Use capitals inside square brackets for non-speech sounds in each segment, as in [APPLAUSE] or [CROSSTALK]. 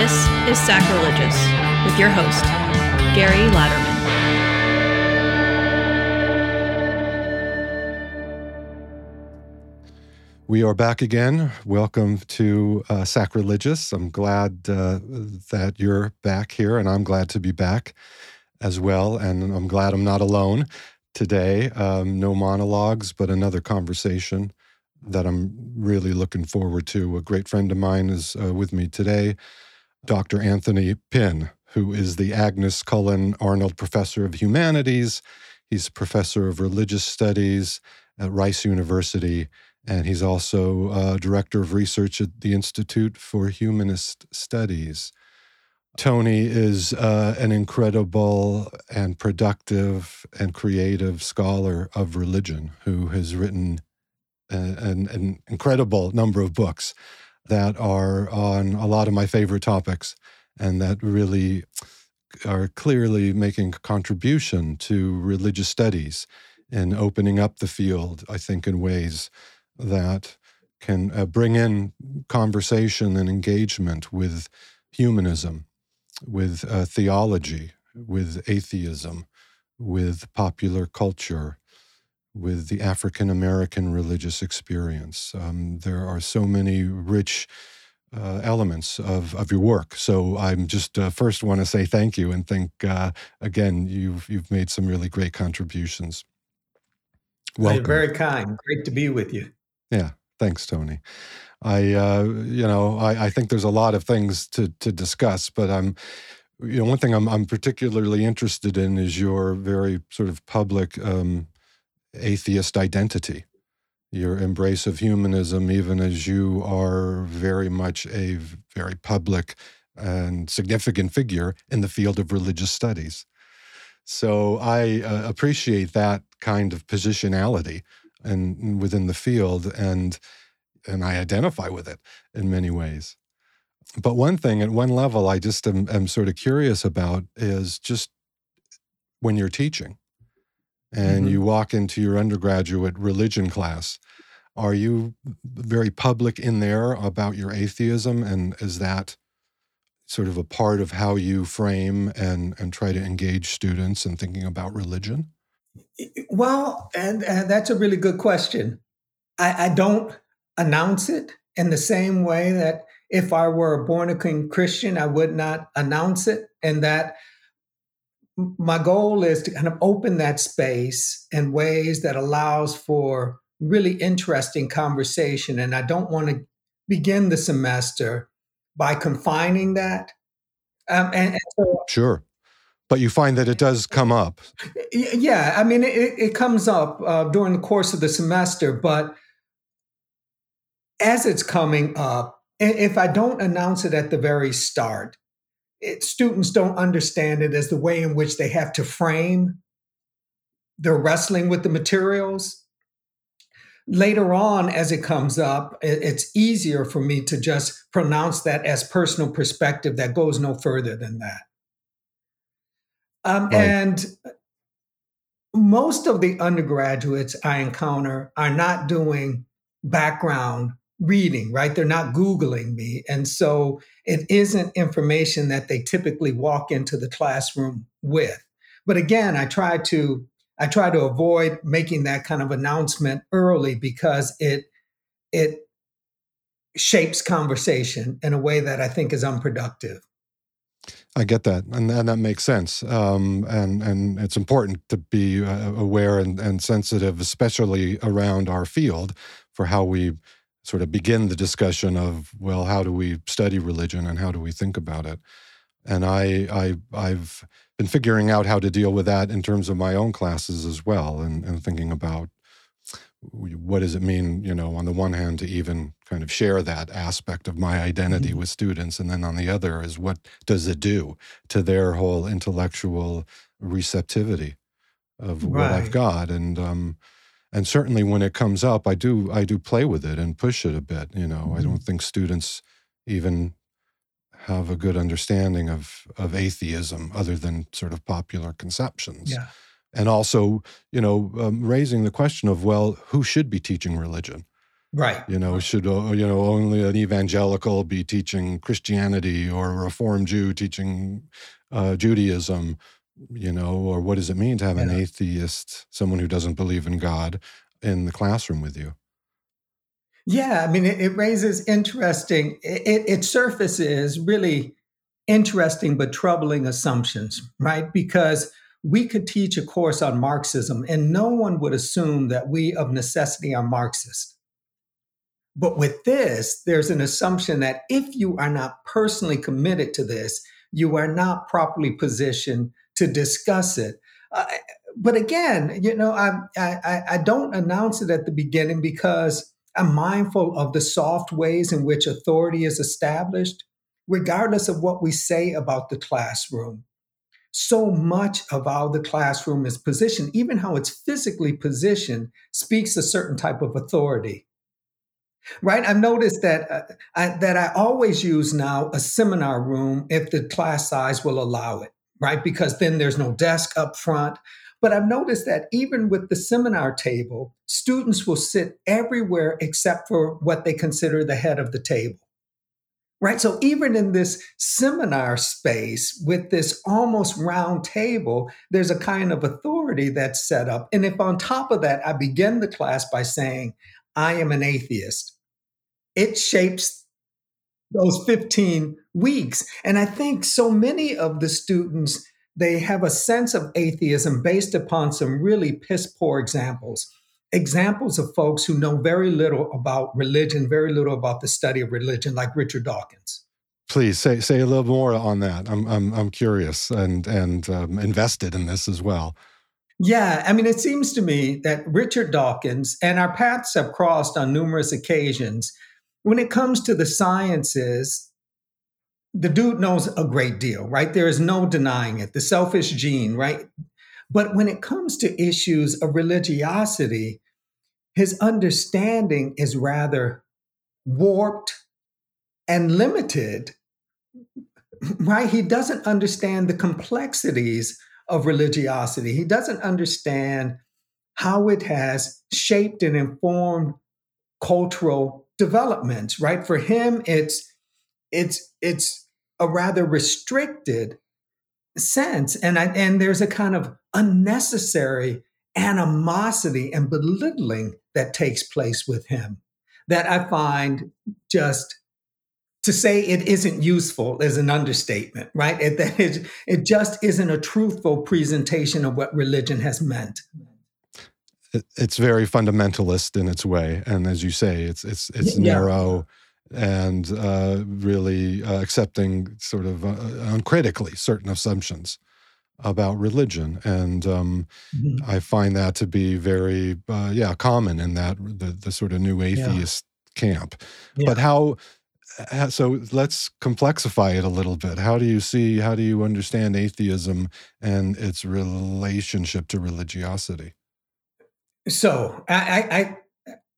This is Sacrilegious with your host, Gary Laderman. We are back again. Welcome to uh, Sacrilegious. I'm glad uh, that you're back here, and I'm glad to be back as well. And I'm glad I'm not alone today. Um, no monologues, but another conversation that I'm really looking forward to. A great friend of mine is uh, with me today, Dr. Anthony Pinn, who is the Agnes Cullen Arnold Professor of Humanities. He's professor of religious studies at Rice University and he's also uh, director of research at the Institute for Humanist Studies. Tony is uh, an incredible and productive and creative scholar of religion who has written an, an incredible number of books that are on a lot of my favorite topics and that really are clearly making a contribution to religious studies and opening up the field, I think, in ways that can uh, bring in conversation and engagement with humanism, with uh, theology, with atheism, with popular culture, with the African American religious experience. Um, there are so many rich uh, elements of, of your work. So I'm just uh, first want to say thank you and think uh, again you've you've made some really great contributions. Welcome. You're very kind. Great to be with you. Yeah, thanks, Tony. I, uh, you know, I, I think there's a lot of things to to discuss, but I'm, you know, one thing I'm I'm particularly interested in is your very sort of public um, atheist identity, your embrace of humanism, even as you are very much a very public and significant figure in the field of religious studies. So I uh, appreciate that kind of positionality and within the field and and I identify with it in many ways. But one thing at one level I just am, am sort of curious about is just when you're teaching and mm-hmm. you walk into your undergraduate religion class, are you very public in there about your atheism? And is that sort of a part of how you frame and, and try to engage students in thinking about religion? Well, and, and that's a really good question. I, I, don't announce it in the same way that if I were a born again Christian, I would not announce it. And that my goal is to kind of open that space in ways that allows for really interesting conversation. And I don't want to begin the semester by confining that. Um, and, and so, sure but you find that it does come up. Yeah, I mean, it, it comes up uh, during the course of the semester, but as it's coming up, if I don't announce it at the very start, it, students don't understand it as the way in which they have to frame their wrestling with the materials. Later on, as it comes up, it, it's easier for me to just pronounce that as personal perspective that goes no further than that. Um, right. And most of the undergraduates I encounter are not doing background reading, right? They're not Googling me. And so it isn't information that they typically walk into the classroom with. But again, I try to I try to avoid making that kind of announcement early because it it shapes conversation in a way that I think is unproductive. I get that, and, and that makes sense. Um, and and it's important to be uh, aware and, and sensitive, especially around our field, for how we sort of begin the discussion of well, how do we study religion and how do we think about it? And I I I've been figuring out how to deal with that in terms of my own classes as well, and, and thinking about what does it mean, you know, on the one hand to even kind of share that aspect of my identity mm-hmm. with students, and then on the other is what does it do to their whole intellectual receptivity of right. what I've got, and um, and certainly when it comes up, I do I do play with it and push it a bit. You know, mm-hmm. I don't think students even have a good understanding of of atheism other than sort of popular conceptions. Yeah and also you know um, raising the question of well who should be teaching religion Right. You know, should uh, you know only an evangelical be teaching Christianity or a Reformed Jew teaching uh, Judaism? You know, or what does it mean to have yeah. an atheist, someone who doesn't believe in God, in the classroom with you? Yeah, I mean, it, it raises interesting. It, it surfaces really interesting but troubling assumptions, right? Because we could teach a course on Marxism, and no one would assume that we, of necessity, are Marxist but with this, there's an assumption that if you are not personally committed to this, you are not properly positioned to discuss it. Uh, but again, you know, I, I, I don't announce it at the beginning because I'm mindful of the soft ways in which authority is established, regardless of what we say about the classroom. So much of how the classroom is positioned, even how it's physically positioned, speaks a certain type of authority right i've noticed that uh, I, that i always use now a seminar room if the class size will allow it right? Because then there's no desk up front. But i've noticed that even with the seminar table students will sit everywhere except for what they consider the head of the table right? So even in this seminar space with this almost round table there's a kind of authority that's set up. And if on top of that i begin the class by saying I am an atheist. It shapes those 15 weeks. And I think so many of the students, they have a sense of atheism based upon some really piss poor examples. Examples of folks who know very little about religion, very little about the study of religion, like Richard Dawkins. Please say say a little more on that. I'm I'm, I'm curious and and um, invested in this as well. Yeah, I mean, it seems to me that Richard Dawkins and our paths have crossed on numerous occasions. When it comes to the sciences, the dude knows a great deal, right? There is no denying it. The selfish gene, right? But when it comes to issues of religiosity, his understanding is rather warped and limited, right? He doesn't understand the complexities of religiosity. He doesn't understand how it has shaped and informed cultural developments, right? For him, it's it's it's a rather restricted sense. And I, and there's a kind of unnecessary animosity and belittling that takes place with him that I find just to say it isn't useful is an understatement, right? It, it, it just isn't a truthful presentation of what religion has meant. It's very fundamentalist in its way, and as you say, it's it's it's yeah. narrow and uh, really uh, accepting sort of uh, uncritically certain assumptions about religion, and um, mm-hmm. I find that to be very uh, yeah common in that the the sort of new atheist yeah. camp. Yeah. But how so let's complexify it a little bit. How do you see, how do you understand atheism and its relationship to religiosity? So I, I,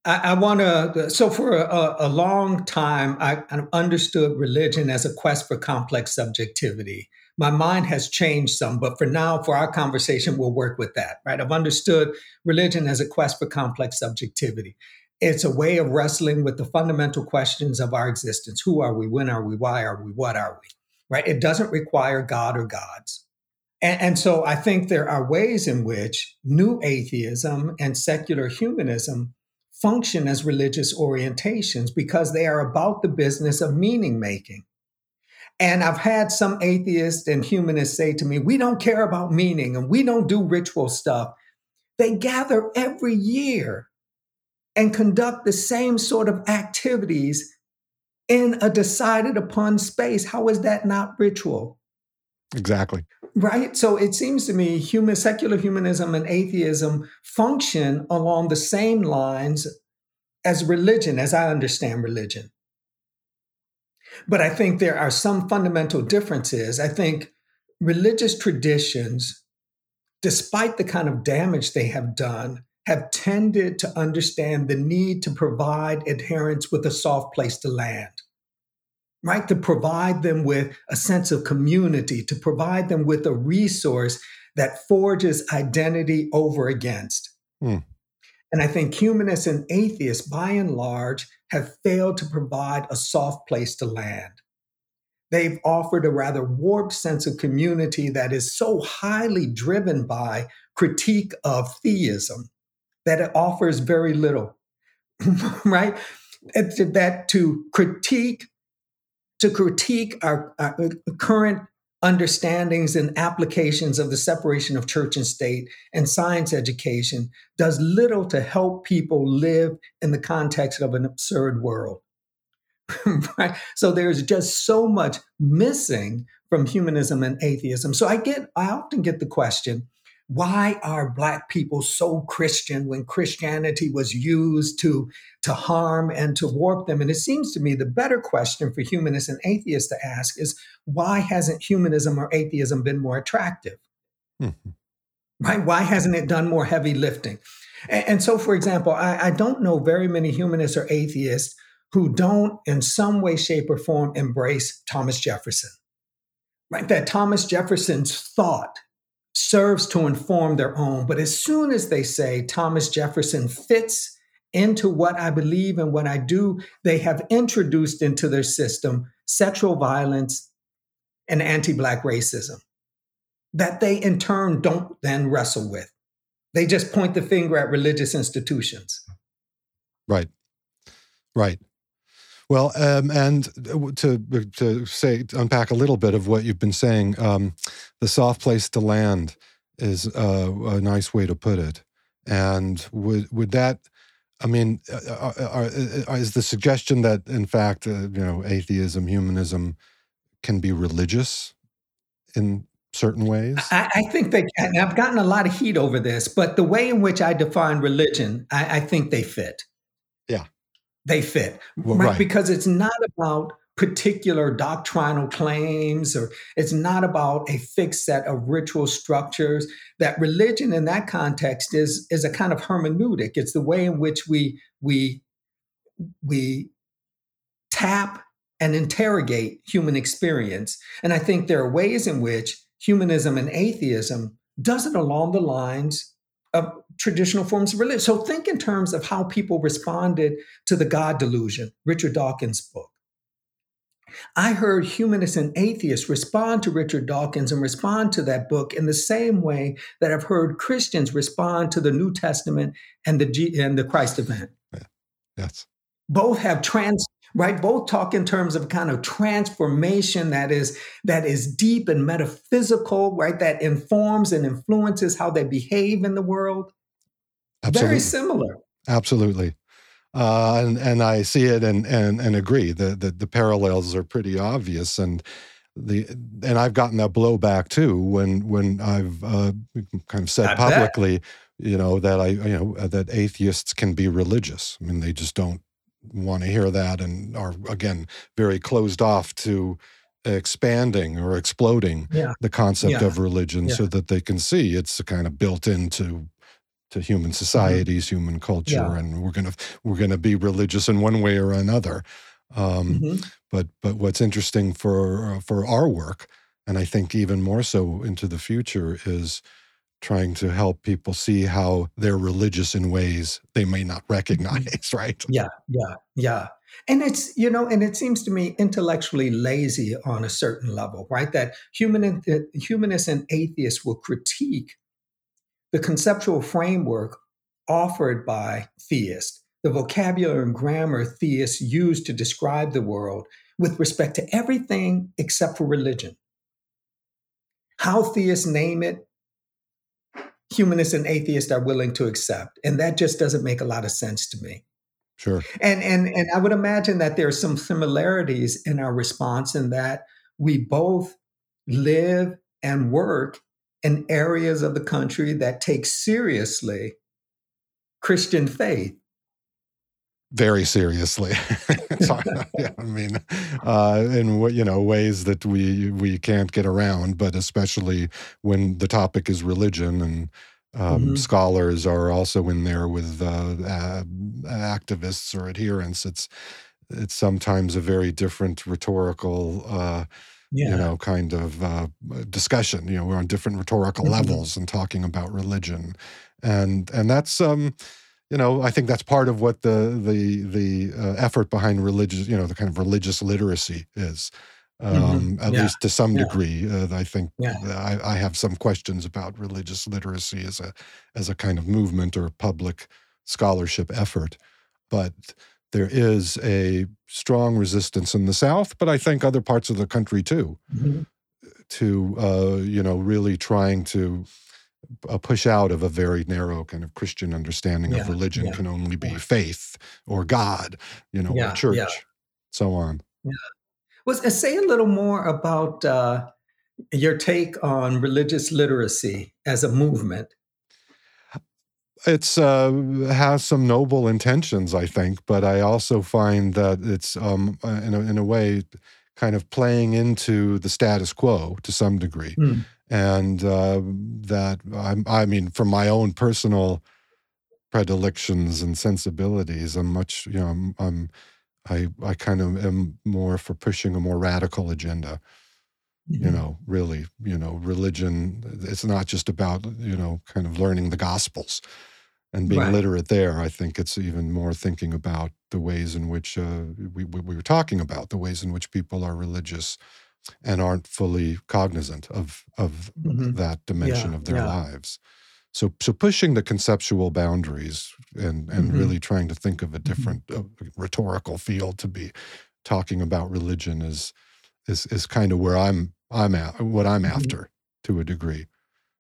I, I want to. So for a, a, long time, I understood religion as a quest for complex subjectivity. My mind has changed some, but for now, for our conversation, we'll work with that. Right? I've understood religion as a quest for complex subjectivity. It's a way of wrestling with the fundamental questions of our existence. Who are we? When are we? Why are we? What are we? Right? It doesn't require God or gods. And, and so I think there are ways in which new atheism and secular humanism function as religious orientations because they are about the business of meaning making. And I've had some atheists and humanists say to me, we don't care about meaning and we don't do ritual stuff. They gather every year and conduct the same sort of activities in a decided upon space. How is that not ritual? Exactly. Right. So it seems to me human secular humanism and atheism function along the same lines as religion, as I understand religion. But I think there are some fundamental differences. I think religious traditions, despite the kind of damage they have done, have tended to understand the need to provide adherents with a soft place to land, right? To provide them with a sense of community, to provide them with a resource that forges identity over against. Mm. And I think humanists and atheists, by and large, have failed to provide a soft place to land. They've offered a rather warped sense of community that is so highly driven by critique of theism that it offers very little, [LAUGHS] right? That to critique to critique our, our, uh, current understandings and applications of the separation of church and state and science education does little to help people live in the context of an absurd world. [LAUGHS] right? So there's just so much missing from humanism and atheism. So I get I often get the question, why are black people so christian when christianity was used to to harm and to warp them? And it seems to me the better question for humanists and atheists to ask is why hasn't humanism or atheism been more attractive? Mm-hmm. right? Why hasn't it done more heavy lifting? And, and so for example I, I don't know very many humanists or atheists who don't in some way shape or form embrace thomas jefferson. Right? That thomas jefferson's thought serves to inform their own. But as soon as they say Thomas Jefferson fits into what I believe and what I do, they have introduced into their system sexual violence and anti Black racism that they in turn don't then wrestle with. They just point the finger at religious institutions. Right. Right. Well, um, and to to say unpack a little bit of what you've been saying, um, the soft place to land is a, a, nice way to put it. And would would that? I mean, uh, uh, are, are, are, is the suggestion that in fact, uh, you know, atheism, humanism, can be religious in certain ways? I, I, think they can. I've gotten a lot of heat over this, but the way in which I define religion, I, I think they fit. They fit, well, right? Because it's not about particular doctrinal claims or it's not about a fixed set of ritual structures that religion in that context is is a kind of hermeneutic. It's the way in which we we we tap and interrogate human experience. And i think there are ways in which humanism and atheism does it along the lines of traditional forms of religion. So think in terms of how people responded to the God delusion, Richard Dawkins' book. I heard humanists and atheists respond to Richard Dawkins and respond to that book in the same way that I've heard Christians respond to the New Testament and the G- and the Christ event. Yeah. Yes. Both have trans right both talk in terms of kind of transformation that is that is deep and metaphysical right that informs and influences how they behave in the world Absolutely. very similar absolutely uh, and and I see it and and and agree the, the the parallels are pretty obvious and the and I've gotten that blowback too when when I've uh, kind of said I publicly bet. you know that I you know that atheists can be religious I mean they just don't want to hear that and are again very closed off to expanding or exploding yeah. the concept yeah. of religion yeah. so that they can see it's kind of built into to human mm-hmm. societies mm-hmm. human culture and we're going to we're going to be religious in one way or another um, mm-hmm. but but what's interesting for uh, for our work and i think even more so into the future is trying to help people see how they're religious in ways they may not mm-hmm. recognize, [LAUGHS] right? Yeah, yeah, yeah. And it's, you know, and it seems to me intellectually lazy on a certain level, right? That human, humanists and atheists will critique the conceptual framework offered by theists, the vocabulary and grammar theists use to describe the world with respect to everything except for religion. How theists name it, humanists and atheists are willing to accept. And that just doesn't make a lot of sense to me. Sure. And and and I would imagine that there are some similarities in our response in that we both live and work in areas of the country that take seriously Christian faith very seriously. [LAUGHS] yeah, I mean, uh, in you know ways that we we can't get around, but especially when the topic is religion and um, mm-hmm. scholars are also in there with uh, uh, activists or adherents. It's it's sometimes a very different rhetorical. Yeah. you know, kind of uh, discussion. You know, we're on different rhetorical mm-hmm. levels and talking about religion, and and that's um, you know, I think that's part of what the the the uh, effort behind religious, you know, the kind of religious literacy is. Mm-hmm. Um, mm-hmm. At yeah. least to some yeah. degree, uh, I think. I, I, have some questions about religious literacy as a as a kind of movement or public scholarship effort, but there is a strong resistance in the South, but I think other parts of the country too, mm-hmm. to uh, you know really trying to a push out of a very narrow kind of Christian understanding yeah, of religion yeah, can only be yeah. faith or God, you know, or church, so on. Yeah. Well, uh, say a little more about uh, your take on religious literacy as a movement. It's uh, has some noble intentions, I think, but I also find that it's um, uh, in a, in a way kind of playing into the status quo to some degree. Mm and uh, that I'm, I mean, from my own personal predilections and sensibilities, I'm much, you know, I'm, I'm I I kind of am more for pushing a more radical agenda. Mm-hmm. You know, really, you know, religion. It's not just about you know, kind of learning the Gospels and being right. literate there. I think it's even more thinking about the ways in which uh, we we were talking about the ways in which people are religious and aren't fully cognizant of of mm-hmm. that dimension yeah, of their yeah. lives. So so pushing the conceptual boundaries and and mm-hmm. really trying to think of a mm-hmm. different uh, rhetorical field to be talking about religion is is is kind of where I'm I'm at what I'm mm-hmm. after to a degree.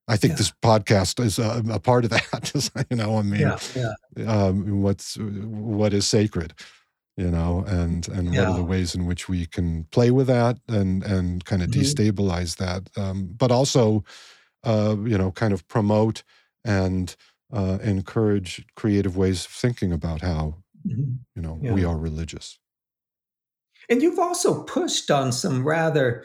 I think yeah. this podcast is a, a, part of that. [LAUGHS] you know, I mean, yeah, yeah. Um, what's what is sacred you know and and what are the ways in which we can play with that and and kind of mm-hmm. destabilize that um, but also uh, you know kind of promote and uh, encourage creative ways of thinking about how mm-hmm. you know we are religious and you've also pushed on some rather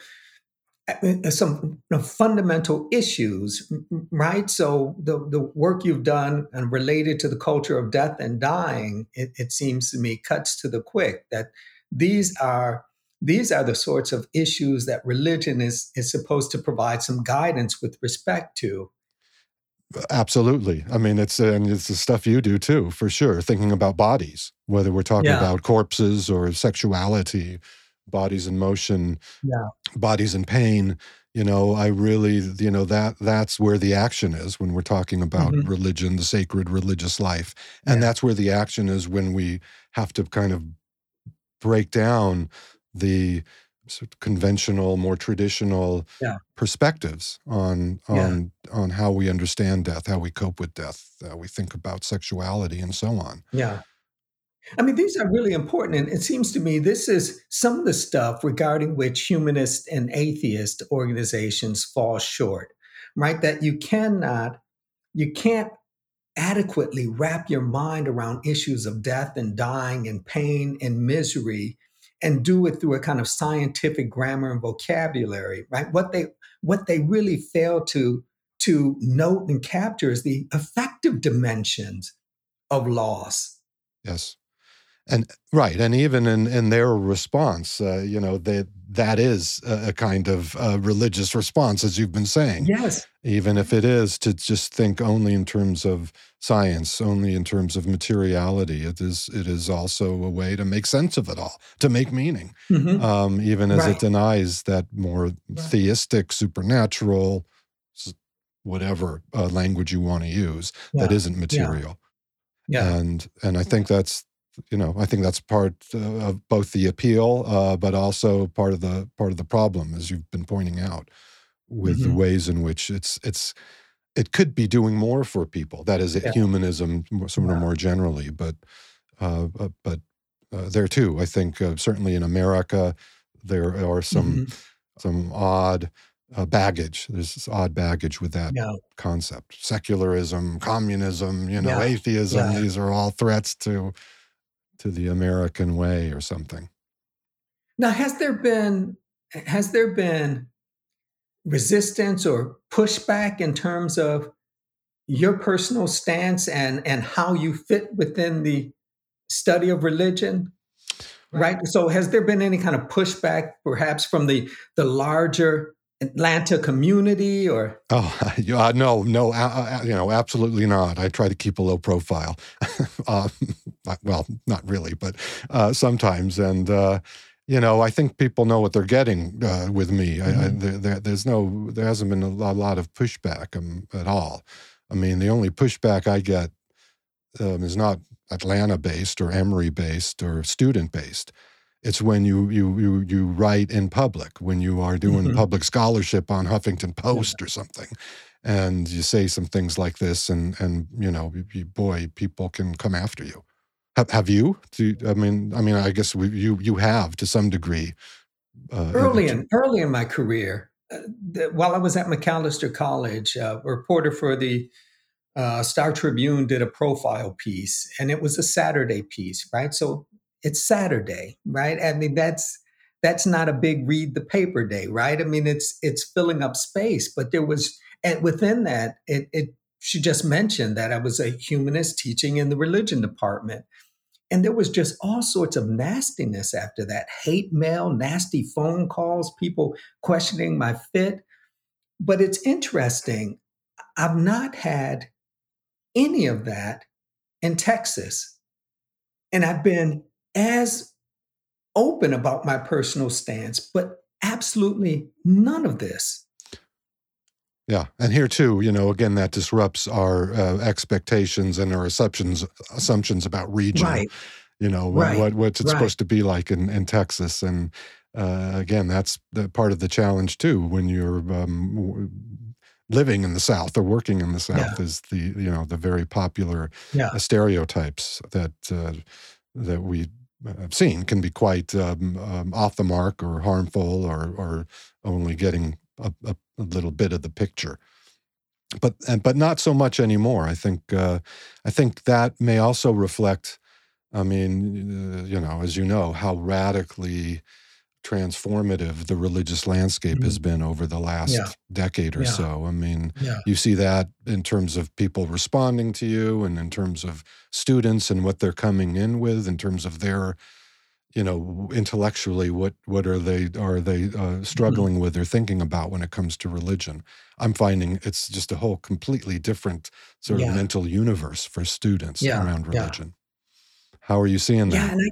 Uh, some fundamental issues, right? So the the work you've done and related to the culture of death and dying, it, it seems to me cuts to the quick that these are these are the sorts of issues that religion is is supposed to provide some guidance with respect to. Absolutely. I mean, it's and it's the stuff you do too, for sure. Thinking about bodies, whether we're talking yeah. about corpses or sexuality bodies in motion yeah. bodies in pain you know i really you know that that's where the action is when we're talking about mm-hmm. religion the sacred religious life and yeah. that's where the action is when we have to kind of break down the sort of conventional more traditional yeah. perspectives on on yeah. on how we understand death how we cope with death how we think about sexuality and so on yeah I mean, these are really important. And it seems to me this is some of the stuff regarding which humanist and atheist organizations fall short, right? That you cannot, you can't adequately wrap your mind around issues of death and dying and pain and misery and do it through a kind of scientific grammar and vocabulary, right? What they what they really fail to to note and capture is the affective dimensions of loss. Yes and right and even in in their response uh, you know they, that is a, a kind of uh, religious response as you've been saying yes even if it is to just think only in terms of science only in terms of materiality it is it is also a way to make sense of it all to make meaning mm-hmm. um, even as right. it denies that more right. theistic supernatural whatever uh, language you want to use yeah. that isn't material yeah. yeah. and and i think that's you know, I think that's part uh, of both the appeal, uh, but also part of the part of the problem, as you've been pointing out, with mm-hmm. the ways in which it's it's it could be doing more for people. That is yeah. humanism, sort of more generally, but uh, uh but uh, there too, I think uh, certainly in America there are some mm-hmm. some odd uh, baggage. There's this odd baggage with that yeah. concept. Secularism, communism, you know, yeah. atheism. Yeah. These are all threats to to the American way or something. Now, has there been has there been resistance or pushback in terms of your personal stance and and how you fit within the study of religion? Right. right? So, has there been any kind of pushback, perhaps from the the larger Atlanta community or? Oh, [LAUGHS] uh, no, no, uh, you know, absolutely not. I try to keep a low profile. [LAUGHS] uh, well, not really, but uh, sometimes. And, uh, you know, I think people know what they're getting uh, with me. Mm-hmm. I, I, mm-hmm. there, there's no, there hasn't been a lot of pushback um, at all. I mean, the only pushback I get um, is not Atlanta based or Emory based or student based. It's when you you you you write in public, when you are doing mm-hmm. public scholarship on Huffington Post yeah. or something, and you say some things like this, and and you know, you, boy, people can come after you. Have, have you? Do, I mean, I mean, I guess we, you you have to some degree. Uh, early in early in my career, uh, the, while I was at Macalester College, uh, a reporter for the uh, Star Tribune did a profile piece, and it was a Saturday piece, right? So it's Saturday, right? I mean, that's that's not a big read the paper day, right? I mean, it's it's filling up space, but there was and within that, it, it she just mentioned that I was a humanist teaching in the religion department. And there was just all sorts of nastiness after that hate mail, nasty phone calls, people questioning my fit. But it's interesting. I've not had any of that in Texas. And I've been as open about my personal stance, but absolutely none of this. Yeah, and here too, you know, again, that disrupts our uh, expectations and our assumptions assumptions about region. Right. You know right. what what's it right. supposed to be like in in Texas, and uh, again, that's the part of the challenge too. When you're um, living in the South or working in the South, yeah. is the you know the very popular yeah. stereotypes that uh, that we have seen can be quite um, um, off the mark or harmful or, or only getting a, a, a, little bit of the picture. But and, but not so much anymore. I think uh, I think that may also reflect. I mean, uh, you know, as you know, how radically transformative the religious landscape mm-hmm. has been over the last yeah. decade or yeah. so. I mean, yeah. you see that in terms of people responding to you and in terms of students and what they're coming in with, in terms of their, you know, intellectually, what what are they are they uh, mm-hmm. struggling mm-hmm. with or thinking about when it comes to religion? I'm finding it's just a whole completely different sort of mental universe for students around religion. How are you seeing that? Yeah,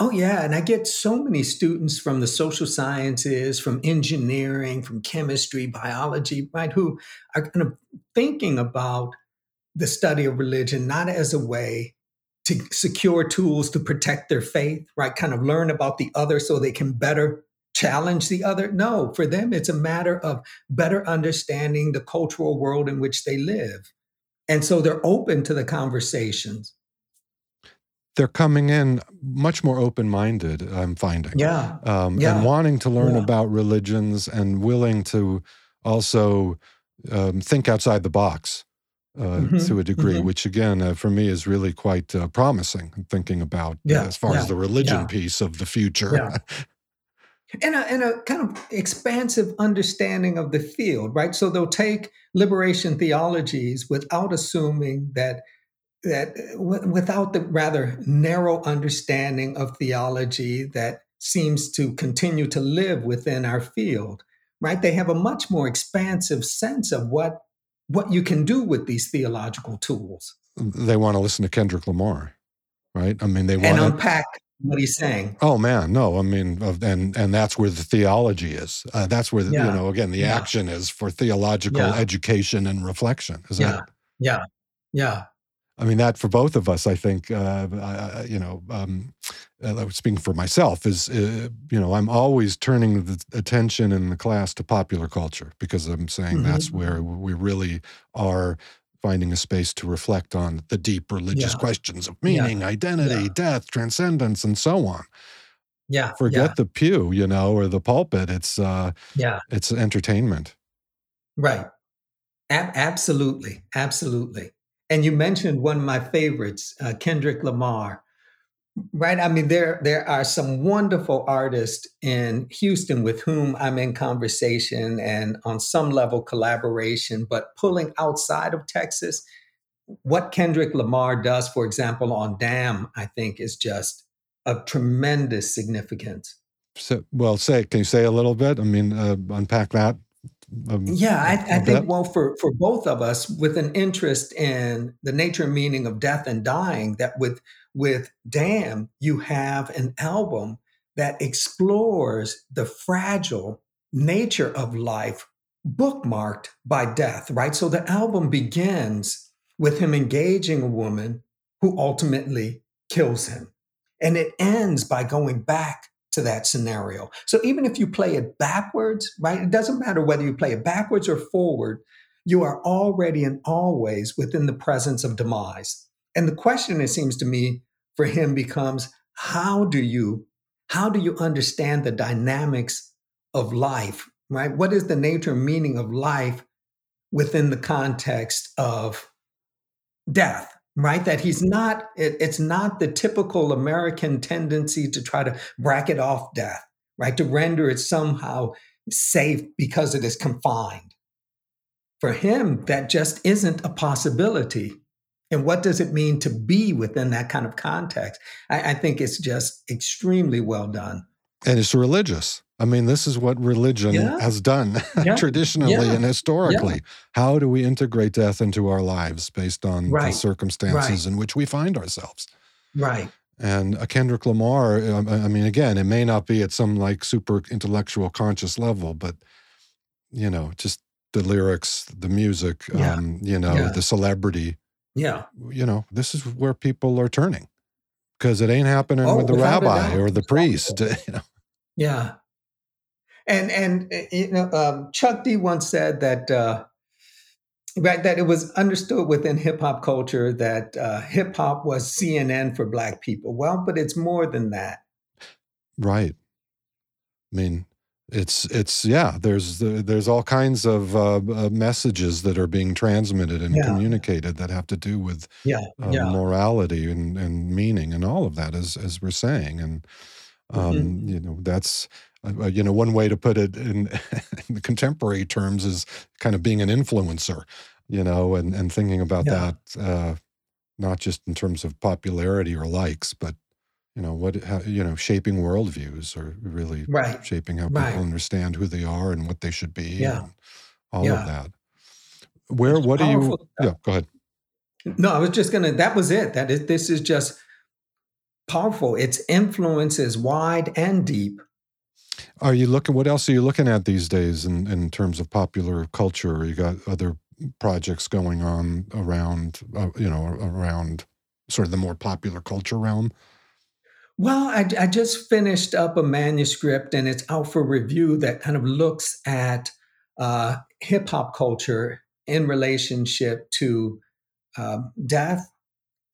Oh, yeah. And I get so many students from the social sciences, from engineering, from chemistry, biology, right, who are kind of thinking about the study of religion not as a way to secure tools to protect their faith, right? Kind of learn about the other so they can better challenge the other. No, for them, it's a matter of better understanding the cultural world in which they live. And so they're open to the conversations they're coming in much more open-minded i'm finding yeah, um, yeah. and wanting to learn yeah. about religions and willing to also um, think outside the box uh, mm-hmm. to a degree mm-hmm. which again uh, for me is really quite uh, promising thinking about uh, yeah. as far as the religion piece of the future [LAUGHS] and a, and a kind of expansive understanding of the field, right? So they'll take liberation theologies without assuming that that w- without the rather narrow understanding of theology that seems to continue to live within our field right they have a much more expansive sense of what what you can do with these theological tools they want to listen to kendrick lamar right i mean they want and unpack what he's saying oh man no i mean and and that's where the theology is uh, that's where the, yeah. you know again the yeah. action is for theological yeah. education and reflection is yeah. that yeah yeah I mean, that for both of us, I think, uh, I, you know, um, uh, speaking for myself, is, uh, you know, I'm always turning the attention in the class to popular culture because I'm saying mm-hmm. that's where we really are finding a space to reflect on the deep religious yeah. questions of meaning, yeah. identity, yeah. death, transcendence, and so on. Yeah. Forget the pew, you know, or the pulpit. It's, uh, yeah, it's entertainment. Right. A- absolutely. Absolutely. And you mentioned one of my favorites, uh, Kendrick Lamar. Right? I mean, there there are some wonderful artists in Houston with whom I'm in conversation and on some level collaboration, but pulling outside of Texas, what Kendrick Lamar does, for example, on Damn, I think is just of tremendous significance. So, well, say, can you say a little bit? I mean, uh, unpack that. Um, yeah, I, I think, well, for, for both of us, with an interest in the nature and meaning of death and dying, that with, with Damn, you have an album that explores the fragile nature of life bookmarked by death, right? So the album begins with him engaging a woman who ultimately kills him. And it ends by going back to that scenario. So even if you play it backwards, right, it doesn't matter whether you play it backwards or forward, you are already and always within the presence of demise. And the question, it seems to me, for him becomes how do you how do you understand the dynamics of life, right? What is the nature and meaning of life within the context of death? Right? That he's not it, it's not the typical american tendency to try to bracket off death right? To render it somehow safe because it is confined. For him that just isn't a possibility. And what does it mean to be within that kind of context? I, I think it's just extremely well done and it's religious I mean, this is what religion yeah. has done [LAUGHS] yeah. traditionally yeah. and historically. How do we integrate death into our lives based on right. the circumstances right. in which we find ourselves? Right. And a Kendrick Lamar, I mean, again, it may not be at some like super intellectual conscious level, but, you know, just the lyrics, the music, um, you know, the celebrity. Yeah. You know, this is where people are turning because it ain't happening oh, with the rabbi or the priest. [LAUGHS] You know. Yeah. And and eh, you know, um, Chuck D once said that uh, right that it was understood within hip hop culture that uh, hip hop was CNN for Black people. Well, but it's more than that. Right. I mean, it's it's yeah. There's there's all kinds of uh, uh, messages that are being transmitted and yeah. communicated that have to do with yeah, uh, yeah. morality and, and meaning and all of that, as as we're saying, and um, mm-hmm. you know that's uh, uh, you know, one way to put it in, [LAUGHS] in contemporary terms is kind of being an influencer, you know, and, and thinking about that, uh, not just in terms of popularity or likes, but you know what how, you know shaping worldviews or really right. shaping how people right. understand who they are and what they should be yeah. and all yeah. of that where what do you yeah go ahead no i was just gonna that was it that is this is just powerful its influence is wide and deep are you looking? What else are you looking at these days in, in terms of popular culture? You got other projects going on around, uh, you know, around sort of the more popular culture realm. Well, I, I, just finished up a manuscript and it's out for review that kind of looks at uh, hip hop culture in relationship to um, death.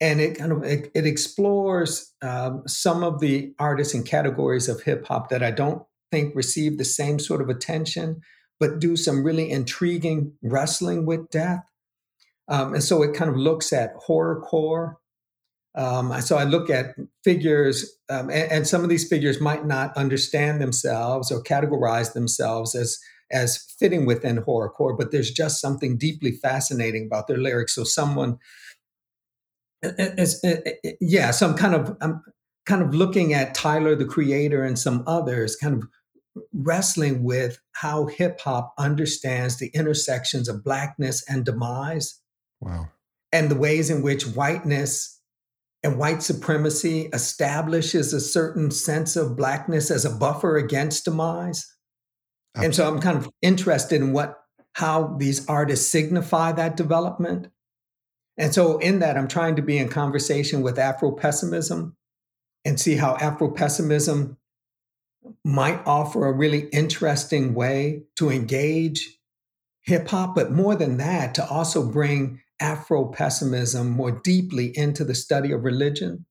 And it kind of it, it explores um, some of the artists and categories of hip hop that I don't think receive the same sort of attention, but do some really intriguing wrestling with death. Um, and so it kind of looks at horrorcore. Um, so I look at figures, um, and, and, some of these figures might not understand themselves or categorize themselves as as fitting within horrorcore, but there's just something deeply fascinating about their lyrics. So someone, eh, eh, eh, is, yeah, so I'm kind of I'm kind of looking at Tyler the Creator and some others, kind of wrestling with how hip hop understands the intersections of blackness and demise. Wow. And the ways in which whiteness and white supremacy establishes a certain sense of blackness as a buffer against demise. Absolutely. And so I'm kind of interested in what how these artists signify that development. And so in that I'm trying to be in conversation with Afro pessimism and see how Afro pessimism might offer a really interesting way to engage hip hop, but more than that, to also bring Afro pessimism more deeply into the study of religion.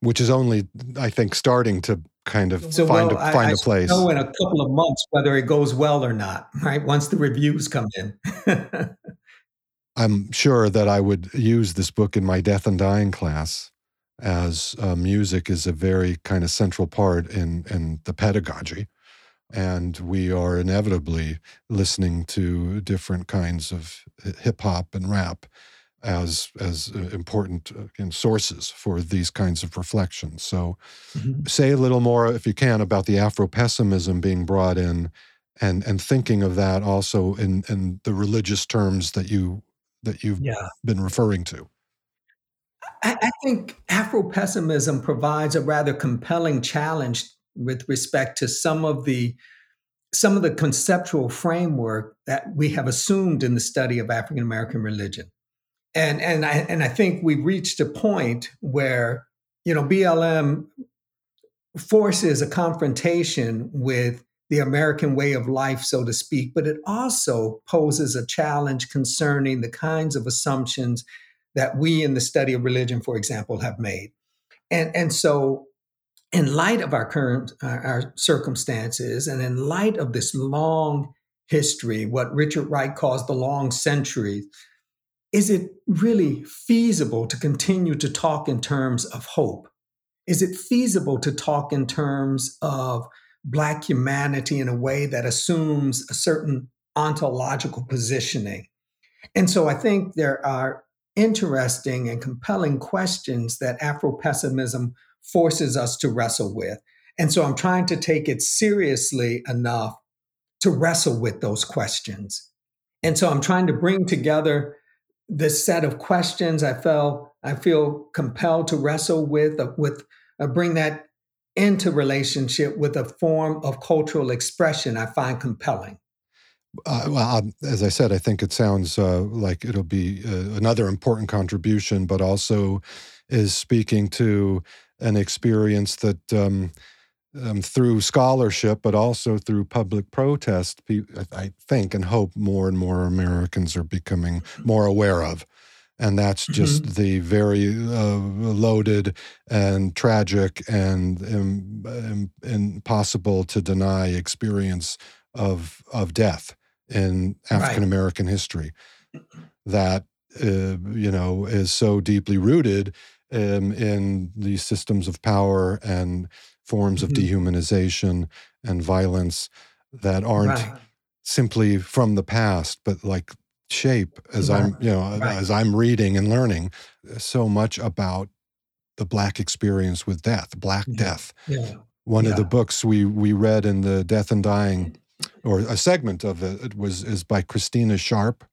Which is only, I think, starting to kind of so, find well, a, find I, a place. know in a couple of months whether it goes well or not, right? Once the reviews come in. [LAUGHS] I'm sure that I would use this book in my death and dying class as uh, music is a very kind of central part in in the pedagogy and we are inevitably listening to different kinds of hip hop and rap as as uh, important uh, sources for these kinds of reflections. So, mm-hmm. say a little more, if you can, about the Afro pessimism being brought in, and and thinking of that also in in the religious terms that you that you've yeah. been referring to. I, I think Afro pessimism provides a rather compelling challenge with respect to some of the some of the conceptual framework that we have assumed in the study of African American religion and and I and I think we've reached a point where you know BLM forces a confrontation with the American way of life, so to speak, but it also poses a challenge concerning the kinds of assumptions that we in the study of religion, for example, have made. And, and so, in light of our current our, our circumstances, and in light of this long history, what Richard Wright calls the long centuries is it really feasible to continue to talk in terms of hope? Is it feasible to talk in terms of Black humanity in a way that assumes a certain ontological positioning? And so I think there are interesting and compelling questions that Afro pessimism forces us to wrestle with. And so I'm trying to take it seriously enough to wrestle with those questions. And so I'm trying to bring together this set of questions I felt I feel compelled to wrestle with uh, with uh, bring that into relationship with a form of cultural expression I find compelling. Uh, well, um, as I said, I think it sounds uh, like it'll be uh, another important contribution, but also is speaking to an experience that um, um, through scholarship, but also through public protest, I think and hope more and more Americans are becoming more aware of. And that's just mm-hmm. the very uh, loaded and tragic and um, um, impossible to deny experience of of death in African American right. history. That uh, you know is so deeply rooted um, in these systems of power and forms of mm-hmm. dehumanization and violence that aren't right. simply from the past, but like shape as right. I'm, you know, right. as I'm reading and learning so much about the black experience with death, black yeah. death. Yeah. One yeah. of the books we we read in the Death and Dying, or a segment of it, it was is by Christina Sharpe,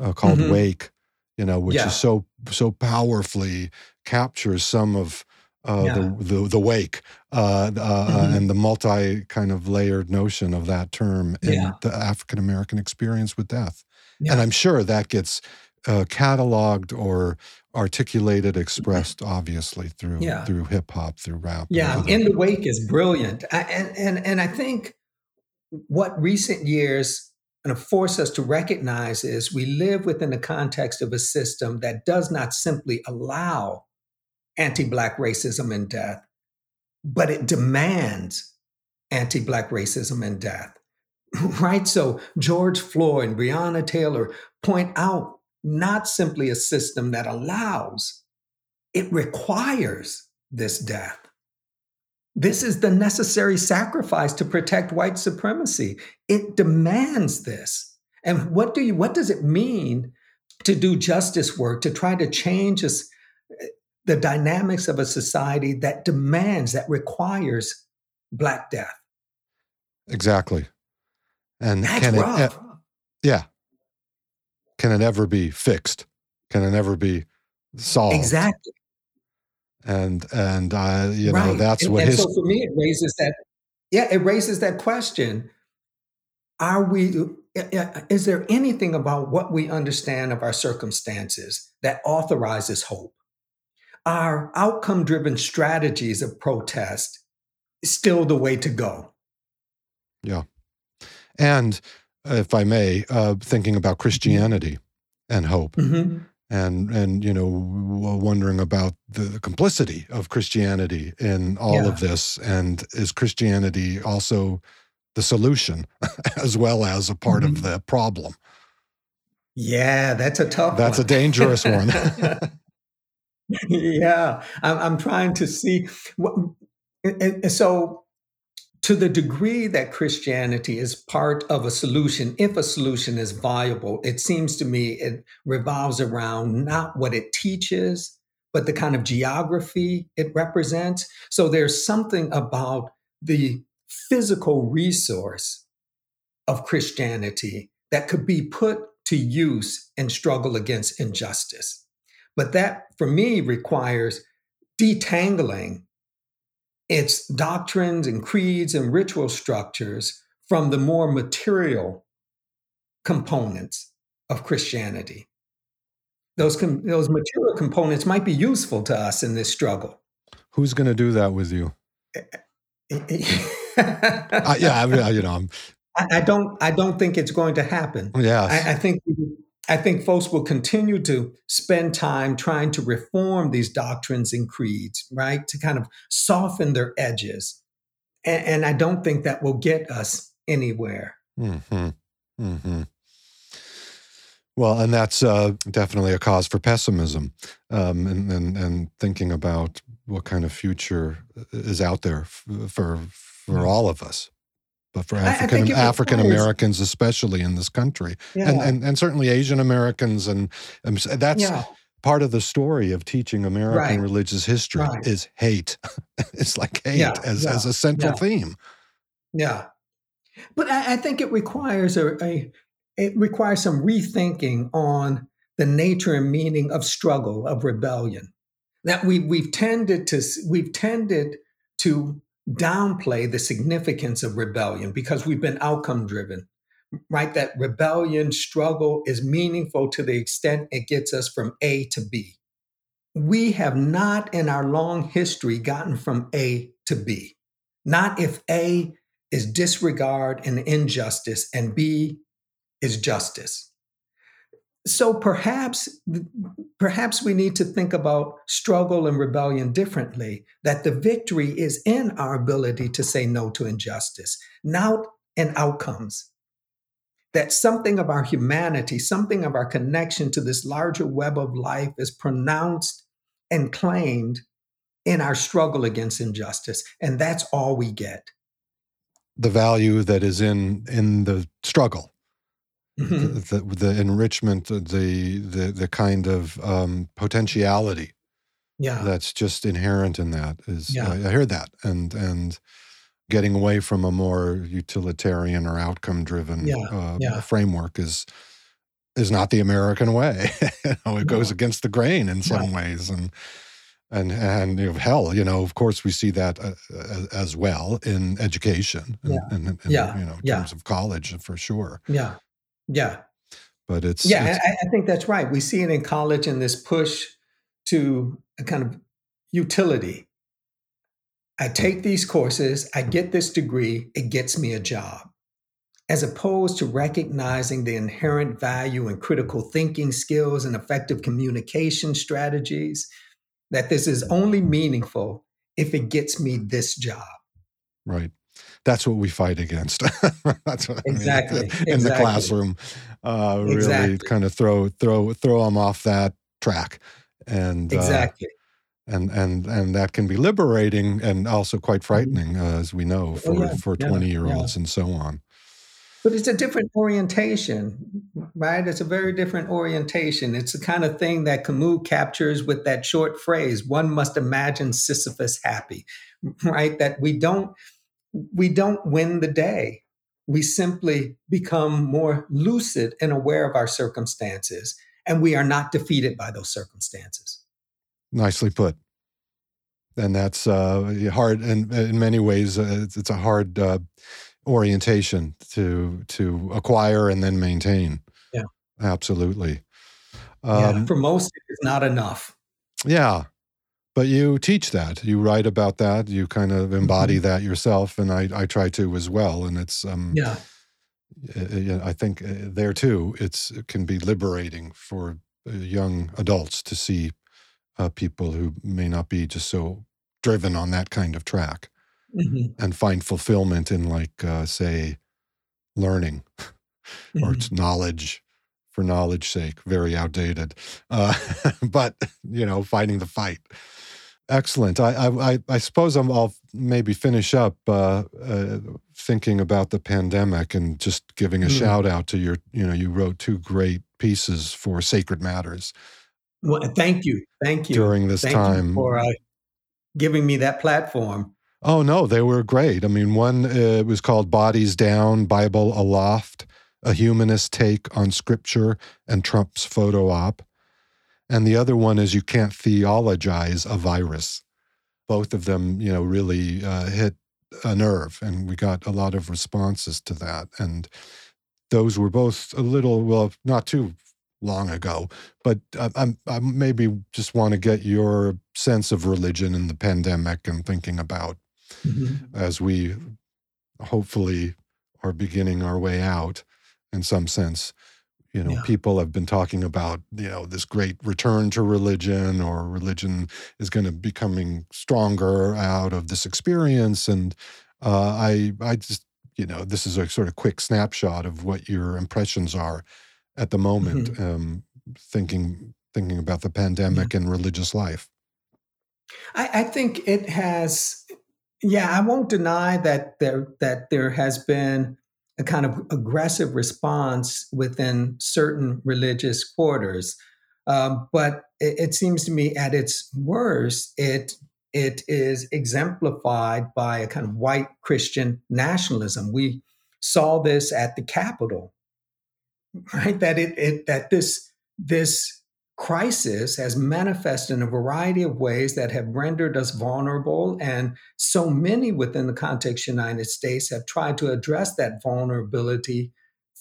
uh, called mm-hmm. Wake. You know, which is so so powerfully captures some of uh, yeah. the, the, the wake uh, uh, mm-hmm. and the multi kind of layered notion of that term in yeah. the African American experience with death. Yeah. And I'm sure that gets uh, cataloged or articulated, expressed, obviously through through hip hop, through rap. Yeah, in the wake is brilliant, I, and and and I think what recent years and force us to recognize is we live within the context of a system that does not simply allow anti Black racism and death, but it demands anti Black racism and death. [LAUGHS] Right? So George Floyd and Breonna Taylor point out not simply a system that allows, it requires this death. This is the necessary sacrifice to protect white supremacy. It demands this. And what do you what does it mean to do justice work, to try to change us, the dynamics of a society that demands, that requires Black death. Exactly. And That's can rough. it, yeah. Can it ever be fixed? Can it ever be solved? Exactly. And and uh, you right. know that's and, what and his. So for me, it raises that. Yeah, it raises that question: Are we? Is there anything about what we understand of our circumstances that authorizes hope? Are outcome driven strategies of protest still the way to go? Yeah. And if I may, uh, thinking about Christianity and hope. Mm-hmm. And and you know wondering about the complicity of Christianity in all yeah. of this, and is Christianity also the solution [LAUGHS] as well as a part mm-hmm. of the problem? Yeah, that's a tough. That's one. a dangerous one. [LAUGHS] [LAUGHS] [LAUGHS] yeah, I'm, I'm trying to see. And, and so to the degree that Christianity is part of a solution, if a solution is viable, it seems to me it revolves around not what it teaches, but the kind of geography it represents. So there's something about the physical resource of Christianity that could be put to use in struggle against injustice. But that, for me, requires detangling its doctrines and creeds and ritual structures from the more material components of Christianity. Those, com- those material components might be useful to us in this struggle. Who's going to do that with you? [LAUGHS] uh, yeah, I, you know, I'm, I, I, don't. I don't think it's going to happen. Yeah, I, I think I think folks will continue to spend time trying to reform these doctrines and creeds, right? To kind of soften their edges. And, and I don't think that will get us anywhere. Mm-hmm. Mm-hmm. Well, and that's uh, definitely a cause for pessimism um, and, and, and thinking about what kind of future is out there f- for, for all of us but for African African Americans, especially in this country, yeah. and, and and certainly Asian Americans, and, um, and that's yeah. part of the story of teaching American right. religious history right. is hate. [LAUGHS] it's like hate yeah. as as a central theme. Yeah, but I, I think it requires a, a it requires some rethinking on the nature and meaning of struggle of rebellion. That we we've tended to we've tended to downplay the significance of rebellion because we've been outcome driven, right? That rebellion struggle is meaningful to the extent it gets us from A to B. We have not in our long history gotten from A to B. Not if A is disregard and injustice and B is justice so perhaps perhaps we need to think about struggle and rebellion differently that the victory is in our ability to say no to injustice not in outcomes. That something of our humanity something of our connection to this larger web of life is pronounced and claimed in our struggle against injustice and that's all we get. The value that is in in the struggle mm-hmm. the, the, enrichment, the the the kind of um, potentiality, yeah, that's just inherent in that. Is yeah. I, I hear that, and and getting away from a more utilitarian or outcome driven yeah. uh, yeah. framework is is not the American way. [LAUGHS] you know, it no. goes against the grain in some yeah. ways, and and and you know, hell, you know, of course, we see that uh, as well in education, and, yeah. and, and yeah. you know, in terms of college for sure. Yeah, yeah. But it's yeah, it's, I, I think that's right. We see it in college in this push to a kind of utility. I take these courses, I get this degree, it gets me a job. As opposed to recognizing the inherent value in critical thinking skills and effective communication strategies, that this is only meaningful if it gets me this job. Right that's what we fight against. [LAUGHS] that's what exactly I mean, [LAUGHS] in exactly. the classroom. Uh, really exactly. kind of throw throw throw them off that track, and uh, exactly. Uh, and and and that can be liberating and also quite mm-hmm. frightening, uh, as we know, for oh, yeah. for twenty yeah. year olds yeah. and so on. But it's a different orientation, right? It's a very different orientation. It's the kind of thing that Camus captures with that short phrase, one must imagine Sisyphus happy, [LAUGHS] right? That we don't we don't win the day. We simply become more lucid and aware of our circumstances, and we are not defeated by those circumstances. Nicely put. And that's uh, hard, and in many ways, uh, it's, it's, a hard uh, orientation to to acquire and then maintain. Yeah, absolutely. Um, yeah, for most, it's not enough. Yeah, but you teach that you write about that you kind of embody mm-hmm. that yourself and I, I try to as well and it's um yeah i think uh, there too it's it can be liberating for uh, young adults to see uh, people who may not be just so driven on that kind of track mm-hmm. and find fulfillment in like uh, say learning [LAUGHS] mm-hmm. or knowledge for knowledge sake very outdated uh, [LAUGHS] but you know fighting the fight Excellent. I I, I suppose i will maybe finish up uh, uh, thinking about the pandemic and just giving a mm. shout out to your. You know, you wrote two great pieces for Sacred Matters. Well, thank you, thank you during this thank time for uh, giving me that platform. Oh no, they were great. I mean, one uh, was called "Bodies Down: Bible Aloft." A humanist take on scripture and Trump's photo op. And the other one is You Can't Theologize a Virus. Both of them, you know, really uh, hit a nerve, and we got a lot of responses to that. And those were both a little, well, not too long ago, but I, I'm, I maybe just want to get your sense of religion in the pandemic and thinking about mm-hmm. as we hopefully are beginning our way out in some sense you know yeah. people have been talking about you know this great return to religion or religion is going to becoming stronger out of this experience and uh, i i just you know this is a sort of quick snapshot of what your impressions are at the moment mm-hmm. um, thinking thinking about the pandemic yeah. and religious life I, I think it has yeah i won't deny that there that there has been a kind of aggressive response within certain religious quarters. Um, but it, it, seems to me at its worst, it it is exemplified by a kind of white Christian nationalism. We saw this at the Capitol, right? That it, it that this this crisis has manifested in a variety of ways that have rendered us vulnerable. And so many within the context United States have tried to address that vulnerability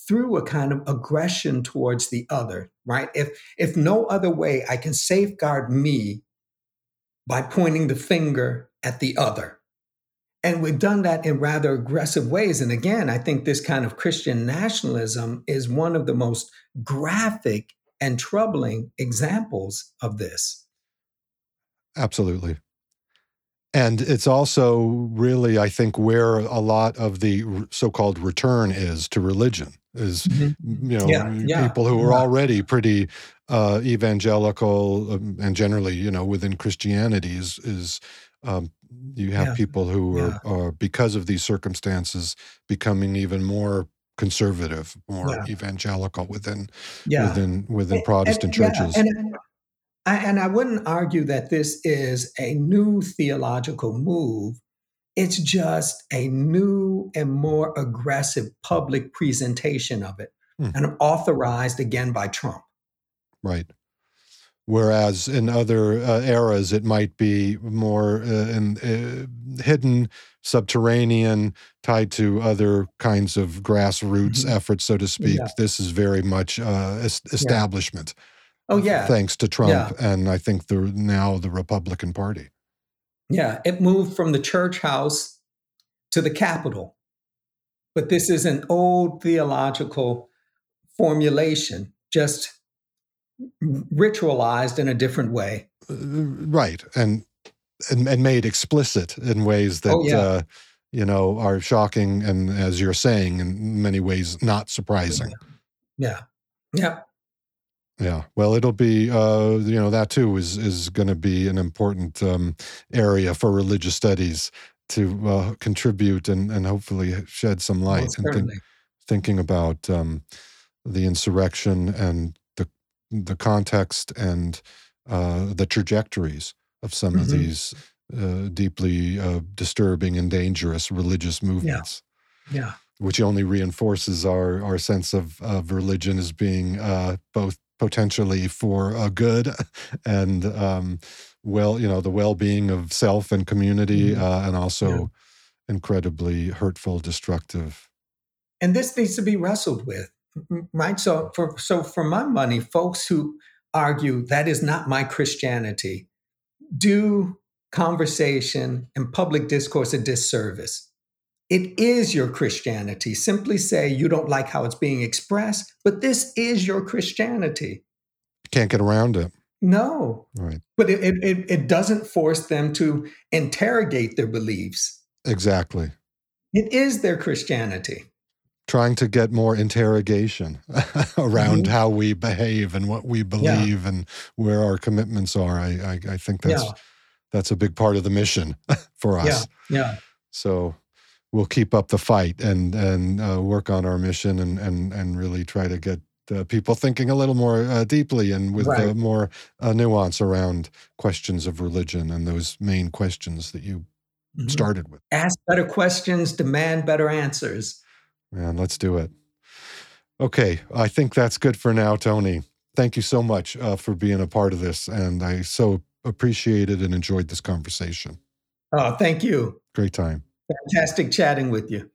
through a kind of aggression towards the other, right? If if no other way I can safeguard me by pointing the finger at the other. And we've done that in rather aggressive ways. And again, I think this kind of Christian nationalism is one of the most graphic and troubling examples of this. Absolutely. And it's also really, I think, where a lot of the so called return is to religion is, mm-hmm. you know, yeah, yeah, people who are yeah. already pretty uh, evangelical um, and generally, you know, within Christianity is, is um, you have people who are, are, because of these circumstances, becoming even more conservative, more yeah. evangelical within yeah. within within Protestant and, churches. Yeah. And, I, and I wouldn't argue that this is a new theological move. It's just a new and more aggressive public presentation of it, hmm. and authorized again by Trump. Right. Whereas in other uh, eras, it might be more uh, in, uh, hidden, subterranean, tied to other kinds of grassroots mm-hmm. efforts, so to speak. Yeah. This is very much uh, establishment. Yeah. Oh yeah, thanks to Trump yeah. and I think the now the Republican Party. Yeah, it moved from the church house to the Capitol, but this is an old theological formulation, just ritualized in a different way. Uh, right. And, and, and made explicit in ways that, oh, yeah. uh, you know, are shocking and, as you're saying, in many ways, not surprising. Yeah. Yeah. Yeah. Well, it'll be, uh, you know, that too is is going to be an important um, area for religious studies to uh, contribute and and hopefully shed some light and think, thinking about um, the insurrection and the context and uh, the trajectories of some mm-hmm. of these uh, deeply uh, disturbing and dangerous religious movements. Yeah. yeah. Which only reinforces our, our sense of, of religion as being uh, both potentially for a good [LAUGHS] and um, well, you know, the well being of self and community, mm-hmm. Uh, and also yeah. incredibly hurtful, destructive. And this needs to be wrestled with right? So for so for my money, folks who argue that is not my Christianity do conversation and public discourse a disservice. It is your Christianity. Simply say you don't like how it's being expressed, but this is your Christianity. You Can't get around it. No. Right. But it, it, it doesn't force them to interrogate their beliefs. Exactly. It is their Christianity trying to get more interrogation [LAUGHS] around mm-hmm. how we behave and what we believe yeah. and where our commitments are. I, I, I think that's yeah. that's a big part of the mission [LAUGHS] for us. Yeah. Yeah. So we'll keep up the fight and and uh, work on our mission and and and really try to get uh, people thinking a little more uh, deeply and with right. more uh, nuance around questions of religion and those main questions that you mm-hmm. started with. Ask better questions, demand better answers. Man, let's do it. Okay, I think that's good for now, Tony. Thank you so much uh, for being a part of this, and I so appreciated and enjoyed this conversation. Oh, thank you. Great time. Fantastic chatting with you.